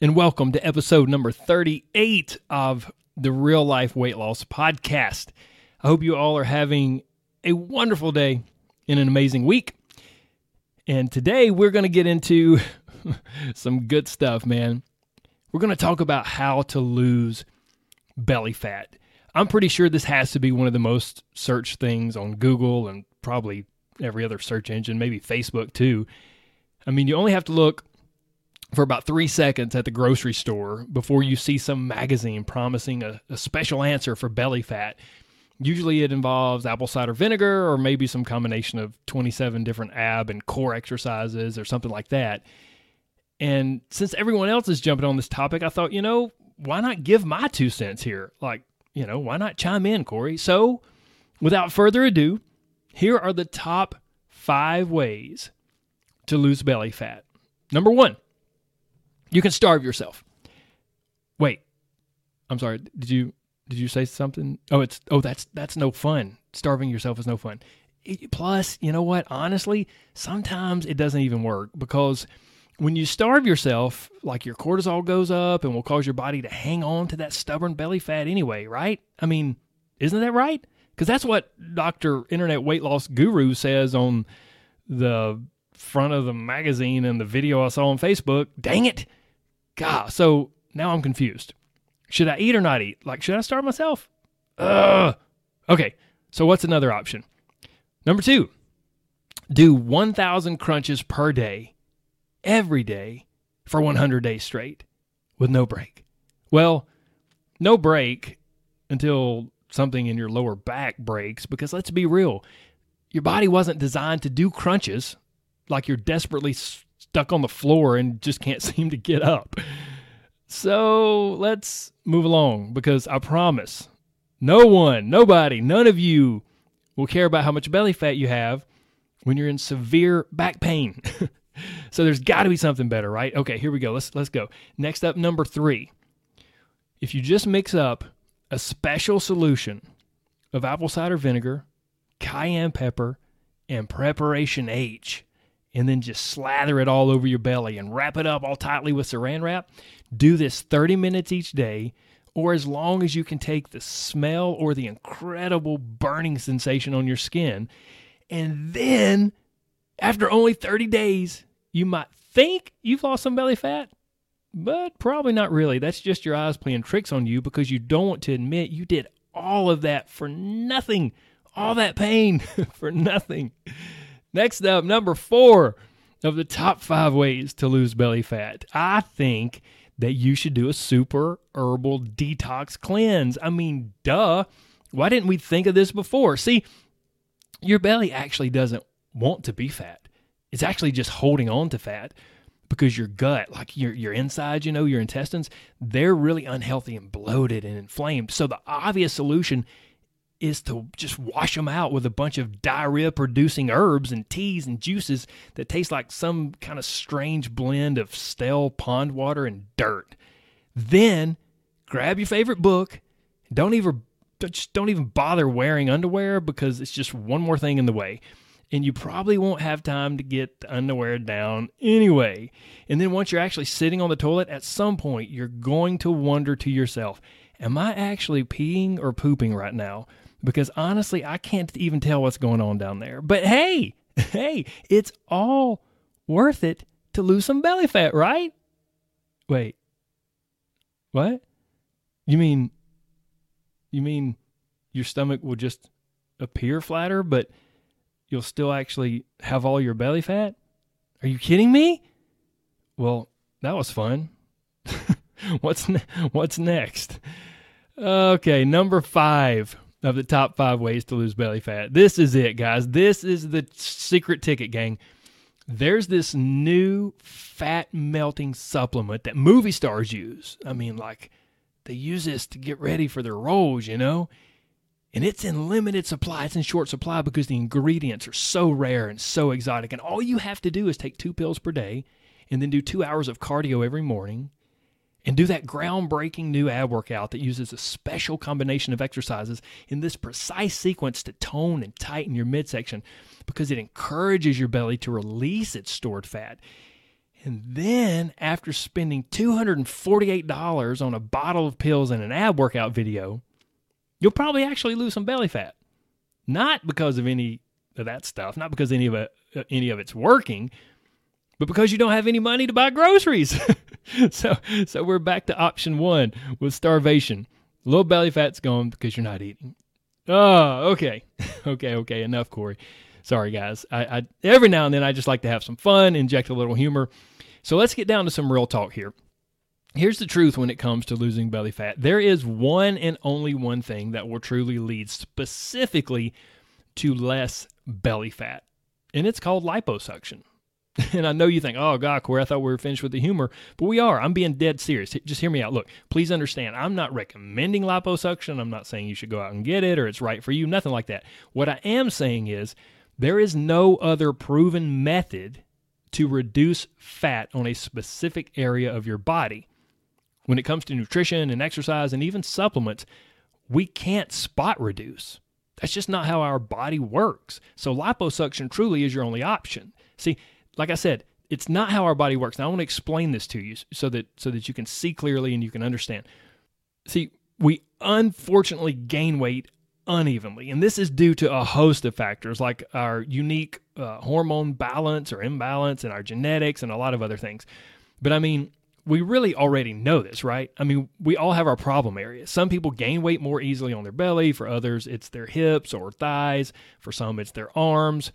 and welcome to episode number 38 of the Real Life Weight Loss Podcast. I hope you all are having a wonderful day and an amazing week. And today we're going to get into some good stuff, man. We're going to talk about how to lose belly fat. I'm pretty sure this has to be one of the most searched things on Google and probably every other search engine, maybe Facebook too. I mean, you only have to look for about three seconds at the grocery store before you see some magazine promising a, a, special answer for belly fat. Usually it involves apple cider vinegar or maybe some combination of 27 different ab and core exercises or something like that. And since everyone else is jumping on this topic, I thought, you know, why not give my two cents here? Like, you know, why not chime in, Corey? So, without further ado, here are the top five ways to lose belly fat. Number one, you can starve yourself. Wait, I'm sorry. Did you did you say something? Oh, it's oh that's that's no fun. Starving yourself is no fun. Plus, you know what? Honestly, sometimes it doesn't even work because when you starve yourself, like your cortisol goes up and will cause your body to hang on to that stubborn belly fat anyway, right? I mean, isn't that right? Because that's what Dr. Internet Weight Loss Guru says on the front of the magazine and the video I saw on Facebook. Dang it. God, so now I'm confused. Should I eat or not eat? Like, should I starve myself? Ugh. Okay, so what's another option? Number two, do 1,000 crunches per day, every day, for 100 days straight with no break. Well, no break until something in your lower back breaks, because let's be real, your body wasn't designed to do crunches like you're desperately stuck on the floor and just can't seem to get up. So let's move along because I promise no one, nobody, none of you will care about how much belly fat you have when you're in severe back pain. so there's got to be something better, right? Okay, here we go. Let's let's go. Next up number 3. If you just mix up a special solution of apple cider vinegar, cayenne pepper, and preparation H, and then just slather it all over your belly and wrap it up all tightly with saran wrap. Do this 30 minutes each day or as long as you can take the smell or the incredible burning sensation on your skin. And then after only 30 days, you might think you've lost some belly fat, but probably not really. That's just your eyes playing tricks on you because you don't want to admit you did all of that for nothing. All that pain for nothing. Next up, number four of the top five ways to lose belly fat. I think that you should do a super herbal detox cleanse. I mean, duh. Why didn't we think of this before? See, your belly actually doesn't want to be fat. It's actually just holding on to fat because your gut, like your your inside, you know, your intestines, they're really unhealthy and bloated and inflamed. So the obvious solution is to just wash them out with a bunch of diarrhea producing herbs and teas and juices that taste like some kind of strange blend of stale pond water and dirt. Then grab your favorite book. Don't even just don't even bother wearing underwear because it's just one more thing in the way. And you probably won't have time to get the underwear down anyway. And then once you're actually sitting on the toilet, at some point you're going to wonder to yourself, Am I actually peeing or pooping right now? Because honestly, I can't even tell what's going on down there. But hey, hey, it's all worth it to lose some belly fat, right? Wait. What? You mean you mean your stomach will just appear flatter, but you'll still actually have all your belly fat? Are you kidding me? Well, that was fun. what's ne- what's next? Okay, number 5 of the top five ways to lose belly fat. This is it, guys. This is the secret ticket, gang. there's this new fat melting supplement that movie stars use. I mean, like they use this to get ready for their roles, you know? And it's in limited supply. It's in short supply because the ingredients are so rare and so exotic. And all you have to do is take two pills per day and then do two hours of cardio every morning and do that groundbreaking new ab workout that uses a special combination of exercises in this precise sequence to tone and tighten your midsection because it encourages your belly to release its stored fat. And then, after spending $248 on a bottle of pills and an ab workout video, you'll probably actually lose some belly fat. Not because of any of that stuff, not because any of it, uh, any of it's working, but because you don't have any money to buy groceries. so, so we're back to option one with starvation. Low belly fat's gone because you're not eating. Oh, okay, okay, okay. Enough, Corey. Sorry, guys. I, I every now and then I just like to have some fun, inject a little humor. So let's get down to some real talk here. Here's the truth when it comes to losing belly fat. There is one and only one thing that will truly lead specifically to less belly fat, and it's called liposuction. And I know you think, oh, God, Corey, I thought we were finished with the humor, but we are. I'm being dead serious. Just hear me out. Look, please understand, I'm not recommending liposuction. I'm not saying you should go out and get it or it's right for you, nothing like that. What I am saying is there is no other proven method to reduce fat on a specific area of your body. When it comes to nutrition and exercise and even supplements, we can't spot reduce. That's just not how our body works. So liposuction truly is your only option. See, like I said, it's not how our body works. Now I want to explain this to you so that so that you can see clearly and you can understand. See, we unfortunately gain weight unevenly, and this is due to a host of factors like our unique uh, hormone balance or imbalance and our genetics and a lot of other things. But I mean, we really already know this, right? I mean, we all have our problem areas. Some people gain weight more easily on their belly, for others, it's their hips or thighs, for some, it's their arms.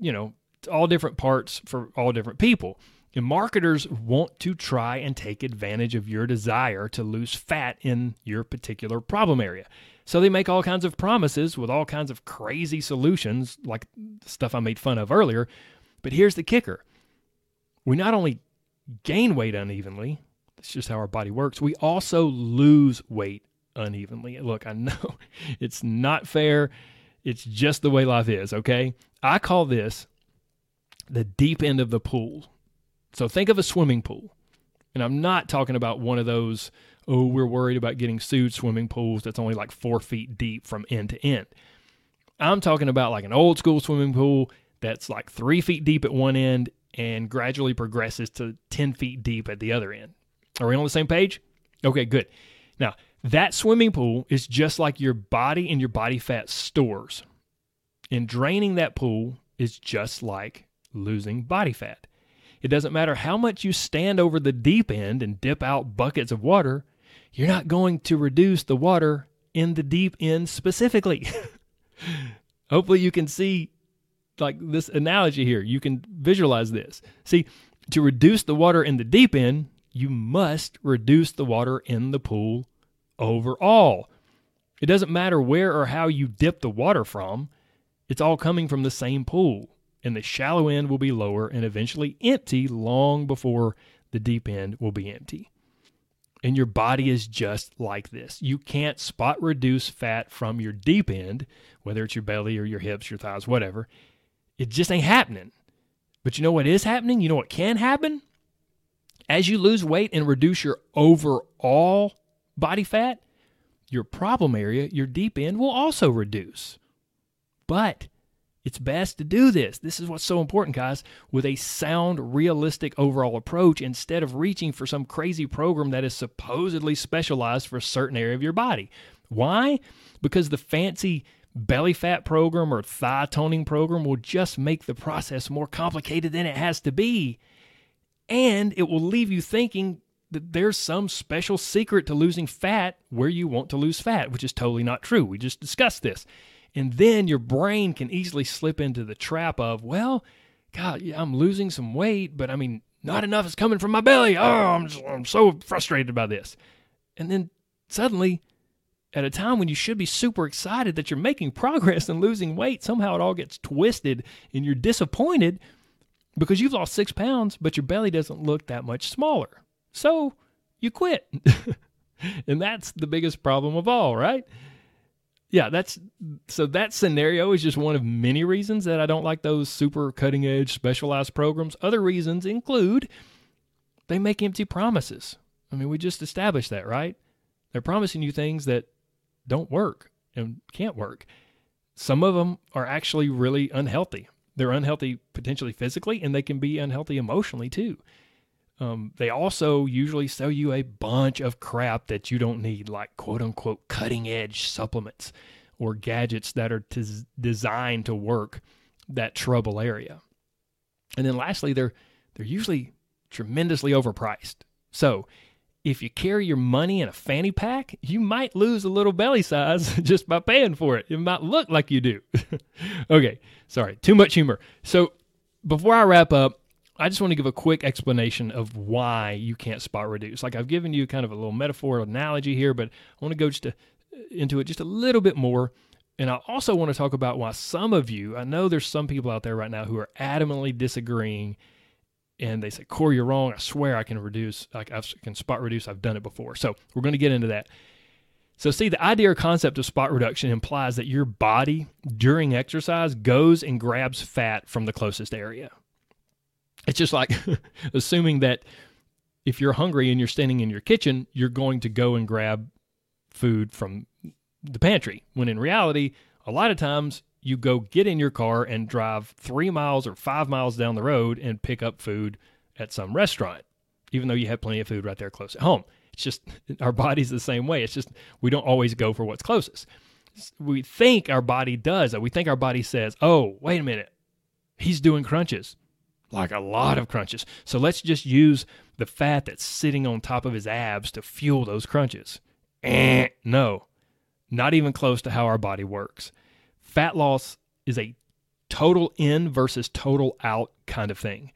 You know, all different parts for all different people. And marketers want to try and take advantage of your desire to lose fat in your particular problem area. So they make all kinds of promises with all kinds of crazy solutions, like stuff I made fun of earlier. But here's the kicker we not only gain weight unevenly, that's just how our body works, we also lose weight unevenly. Look, I know it's not fair. It's just the way life is, okay? I call this the deep end of the pool. So think of a swimming pool. And I'm not talking about one of those, oh, we're worried about getting sued swimming pools that's only like four feet deep from end to end. I'm talking about like an old school swimming pool that's like three feet deep at one end and gradually progresses to 10 feet deep at the other end. Are we on the same page? Okay, good. Now, that swimming pool is just like your body and your body fat stores. And draining that pool is just like losing body fat. It doesn't matter how much you stand over the deep end and dip out buckets of water, you're not going to reduce the water in the deep end specifically. Hopefully, you can see like this analogy here. You can visualize this. See, to reduce the water in the deep end, you must reduce the water in the pool overall. It doesn't matter where or how you dip the water from, it's all coming from the same pool and the shallow end will be lower and eventually empty long before the deep end will be empty. And your body is just like this. You can't spot reduce fat from your deep end, whether it's your belly or your hips, your thighs, whatever. It just ain't happening. But you know what is happening? You know what can happen? As you lose weight and reduce your overall body fat, your problem area, your deep end, will also reduce. But it's best to do this. This is what's so important, guys, with a sound, realistic overall approach instead of reaching for some crazy program that is supposedly specialized for a certain area of your body. Why? Because the fancy belly fat program or thigh toning program will just make the process more complicated than it has to be. And it will leave you thinking that there's some special secret to losing fat where you want to lose fat, which is totally not true. We just discussed this. And then your brain can easily slip into the trap of, well, God, yeah, I'm losing some weight, but I mean, not enough is coming from my belly. Oh, I'm, just, I'm so frustrated by this. And then suddenly, at a time when you should be super excited that you're making progress and losing weight, somehow it all gets twisted and you're disappointed because you've lost six pounds, but your belly doesn't look that much smaller. So you quit. and that's the biggest problem of all, right? Yeah, that's so that scenario is just one of many reasons that I don't like those super cutting edge specialized programs. Other reasons include they make empty promises. I mean, we just established that, right? They're promising you things that don't work and can't work. Some of them are actually really unhealthy. They're unhealthy potentially physically, and they can be unhealthy emotionally too. Um, they also usually sell you a bunch of crap that you don't need, like quote unquote cutting edge supplements or gadgets that are t- designed to work that trouble area. And then lastly, they're they're usually tremendously overpriced. So if you carry your money in a fanny pack, you might lose a little belly size just by paying for it. It might look like you do. okay, sorry, too much humor. So before I wrap up, I just want to give a quick explanation of why you can't spot reduce. Like I've given you kind of a little metaphor analogy here, but I want to go just into it just a little bit more. And I also want to talk about why some of you, I know there's some people out there right now who are adamantly disagreeing and they say, Corey, you're wrong. I swear I can reduce, I can spot reduce. I've done it before. So we're going to get into that. So, see, the idea or concept of spot reduction implies that your body during exercise goes and grabs fat from the closest area. It's just like assuming that if you're hungry and you're standing in your kitchen, you're going to go and grab food from the pantry. When in reality, a lot of times you go get in your car and drive three miles or five miles down the road and pick up food at some restaurant, even though you have plenty of food right there close at home. It's just our body's the same way. It's just we don't always go for what's closest. We think our body does that. We think our body says, oh, wait a minute, he's doing crunches, like a lot of crunches. So let's just use the fat that's sitting on top of his abs to fuel those crunches. Eh, no, not even close to how our body works fat loss is a total in versus total out kind of thing.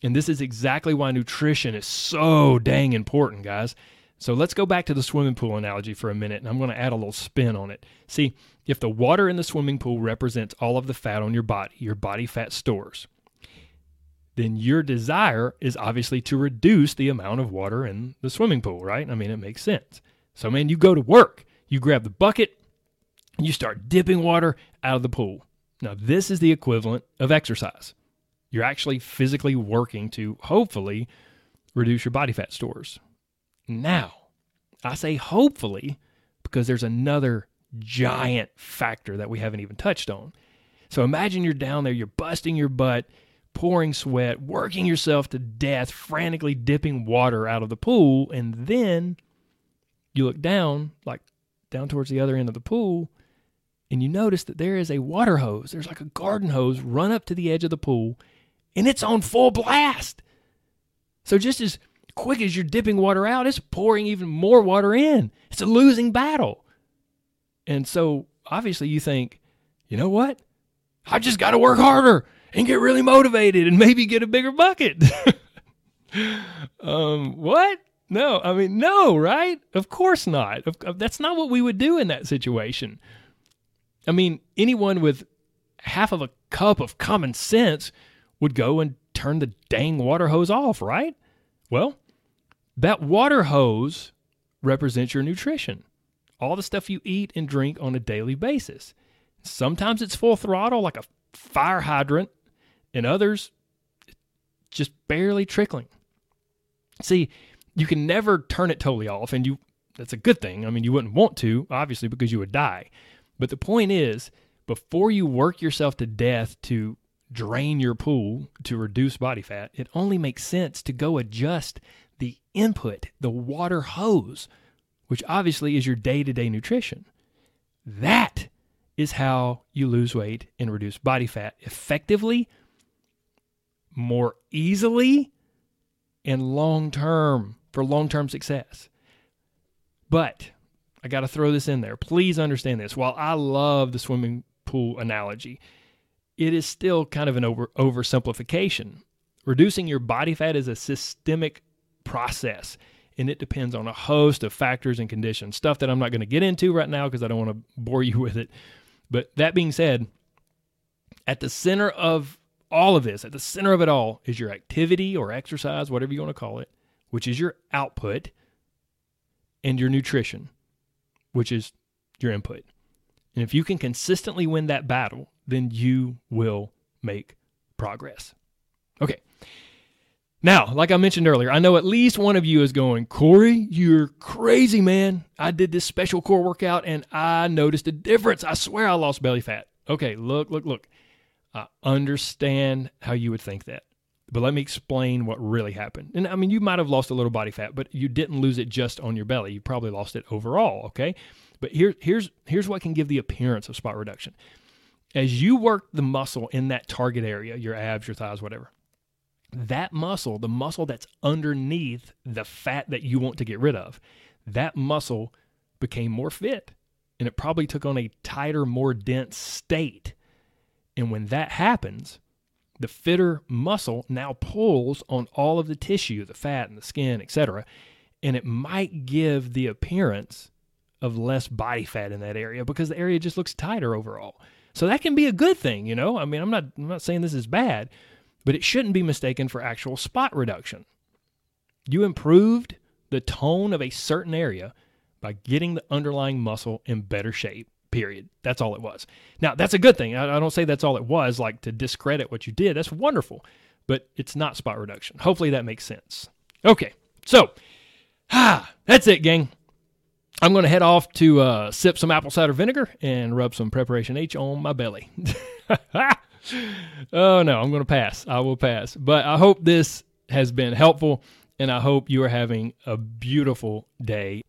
And this is exactly why nutrition is so dang important, guys. So let's go back to the swimming pool analogy for a minute, and I'm going to add a little spin on it. See, if the water in the swimming pool represents all of the fat on your body, your body fat stores, then your desire is obviously to reduce the amount of water in the swimming pool, right? I mean, it makes sense. So, man, you go to work, you grab the bucket, and you start dipping water out of the pool. Now, this is the equivalent of exercise. You're actually physically working to hopefully reduce your body fat stores. Now, I say hopefully because there's another giant factor that we haven't even touched on. So imagine you're down there, you're busting your butt, pouring sweat, working yourself to death, frantically dipping water out of the pool, and then you look down, like down towards the other end of the pool, and you notice that there is a water hose. There's like a garden hose run up to the edge of the pool, and it's on full blast. So just as quick as you're dipping water out, it's pouring even more water in. It's a losing battle. And so obviously you think, you know what? I just got to work harder and get really motivated and maybe get a bigger bucket. um, what? No, I mean, no, right? Of course not. That's not what we would do in that situation. I mean, anyone with half of a cup of common sense would go and turn the dang water hose off, right? Well, that water hose represents your nutrition, all the stuff you eat and drink on a daily basis. Sometimes it's full throttle, like a fire hydrant, and others just barely trickling. See, you can never turn it totally off, and you that's a good thing. I mean, you wouldn't want to, obviously, because you would die. But the point is, before you work yourself to death to drain your pool to reduce body fat, it only makes sense to go adjust the input, the water hose, which obviously is your day to day nutrition. That is how you lose weight and reduce body fat effectively, more easily, and long term for long term success. But I got to throw this in there. Please understand this. While I love the swimming pool analogy, it is still kind of an over oversimplification. Reducing your body fat is a systemic process and it depends on a host of factors and conditions, stuff that I'm not going to get into right now because I don't want to bore you with it. But that being said, at the center of all of this, at the center of it all, is your activity or exercise, whatever you want to call it, which is your output, and your nutrition, which is your input. And if you can consistently win that battle, then you will make progress. Okay. Now, like I mentioned earlier, I know at least one of you is going, Corey, you're crazy, man. I did this special core workout and I noticed a difference. I swear I lost belly fat. Okay, look, look, look. I understand how you would think that. But let me explain what really happened. And I mean, you might have lost a little body fat, but you didn't lose it just on your belly. You probably lost it overall, okay? But here, here's, here's what can give the appearance of spot reduction. As you work the muscle in that target area, your abs, your thighs, whatever, that muscle, the muscle that's underneath the fat that you want to get rid of, that muscle became more fit and it probably took on a tighter, more dense state. And when that happens, the fitter muscle now pulls on all of the tissue, the fat and the skin, etc. And it might give the appearance of less body fat in that area because the area just looks tighter overall. So that can be a good thing, you know? I mean, I'm not I'm not saying this is bad, but it shouldn't be mistaken for actual spot reduction. You improved the tone of a certain area by getting the underlying muscle in better shape. Period. That's all it was. Now, that's a good thing. I, I don't say that's all it was, like to discredit what you did. That's wonderful, but it's not spot reduction. Hopefully that makes sense. Okay, so ah, that's it, gang. I'm going to head off to uh, sip some apple cider vinegar and rub some preparation H on my belly. oh no, I'm going to pass. I will pass. But I hope this has been helpful and I hope you are having a beautiful day.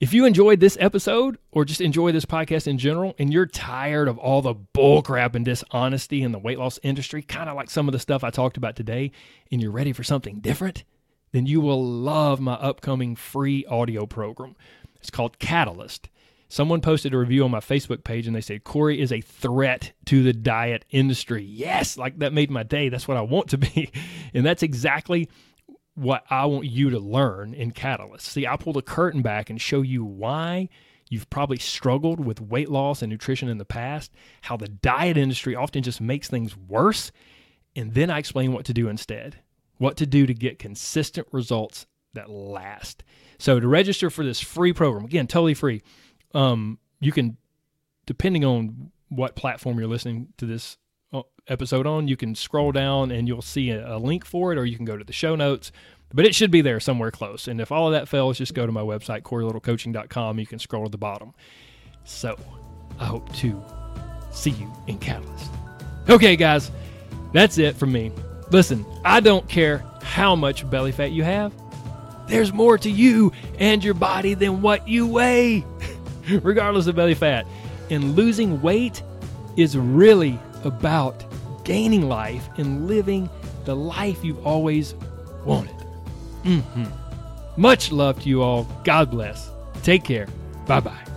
If you enjoyed this episode or just enjoy this podcast in general and you're tired of all the bullcrap and dishonesty in the weight loss industry, kind of like some of the stuff I talked about today, and you're ready for something different, then you will love my upcoming free audio program. It's called Catalyst. Someone posted a review on my Facebook page and they said, Corey is a threat to the diet industry. Yes, like that made my day. That's what I want to be. And that's exactly what I want you to learn in Catalyst. See, I pull the curtain back and show you why you've probably struggled with weight loss and nutrition in the past, how the diet industry often just makes things worse. And then I explain what to do instead, what to do to get consistent results that last. So to register for this free program, again, totally free, um, you can, depending on what platform you're listening to this episode on, you can scroll down and you'll see a, link for it, or you can go to the show notes. But it should be there somewhere close. And if all of that fails, just go to my website, CoreyLittleCoaching.com. You can scroll to the bottom. So I hope to see you in Catalyst. Okay, guys, that's it from me. Listen, I don't care how much belly fat you have. There's more to you and your body than what you weigh. regardless of belly fat. And losing weight is really about gaining life and living the life you've always wanted. Mm-hmm. Much love to you all. God bless. Take care. Bye bye.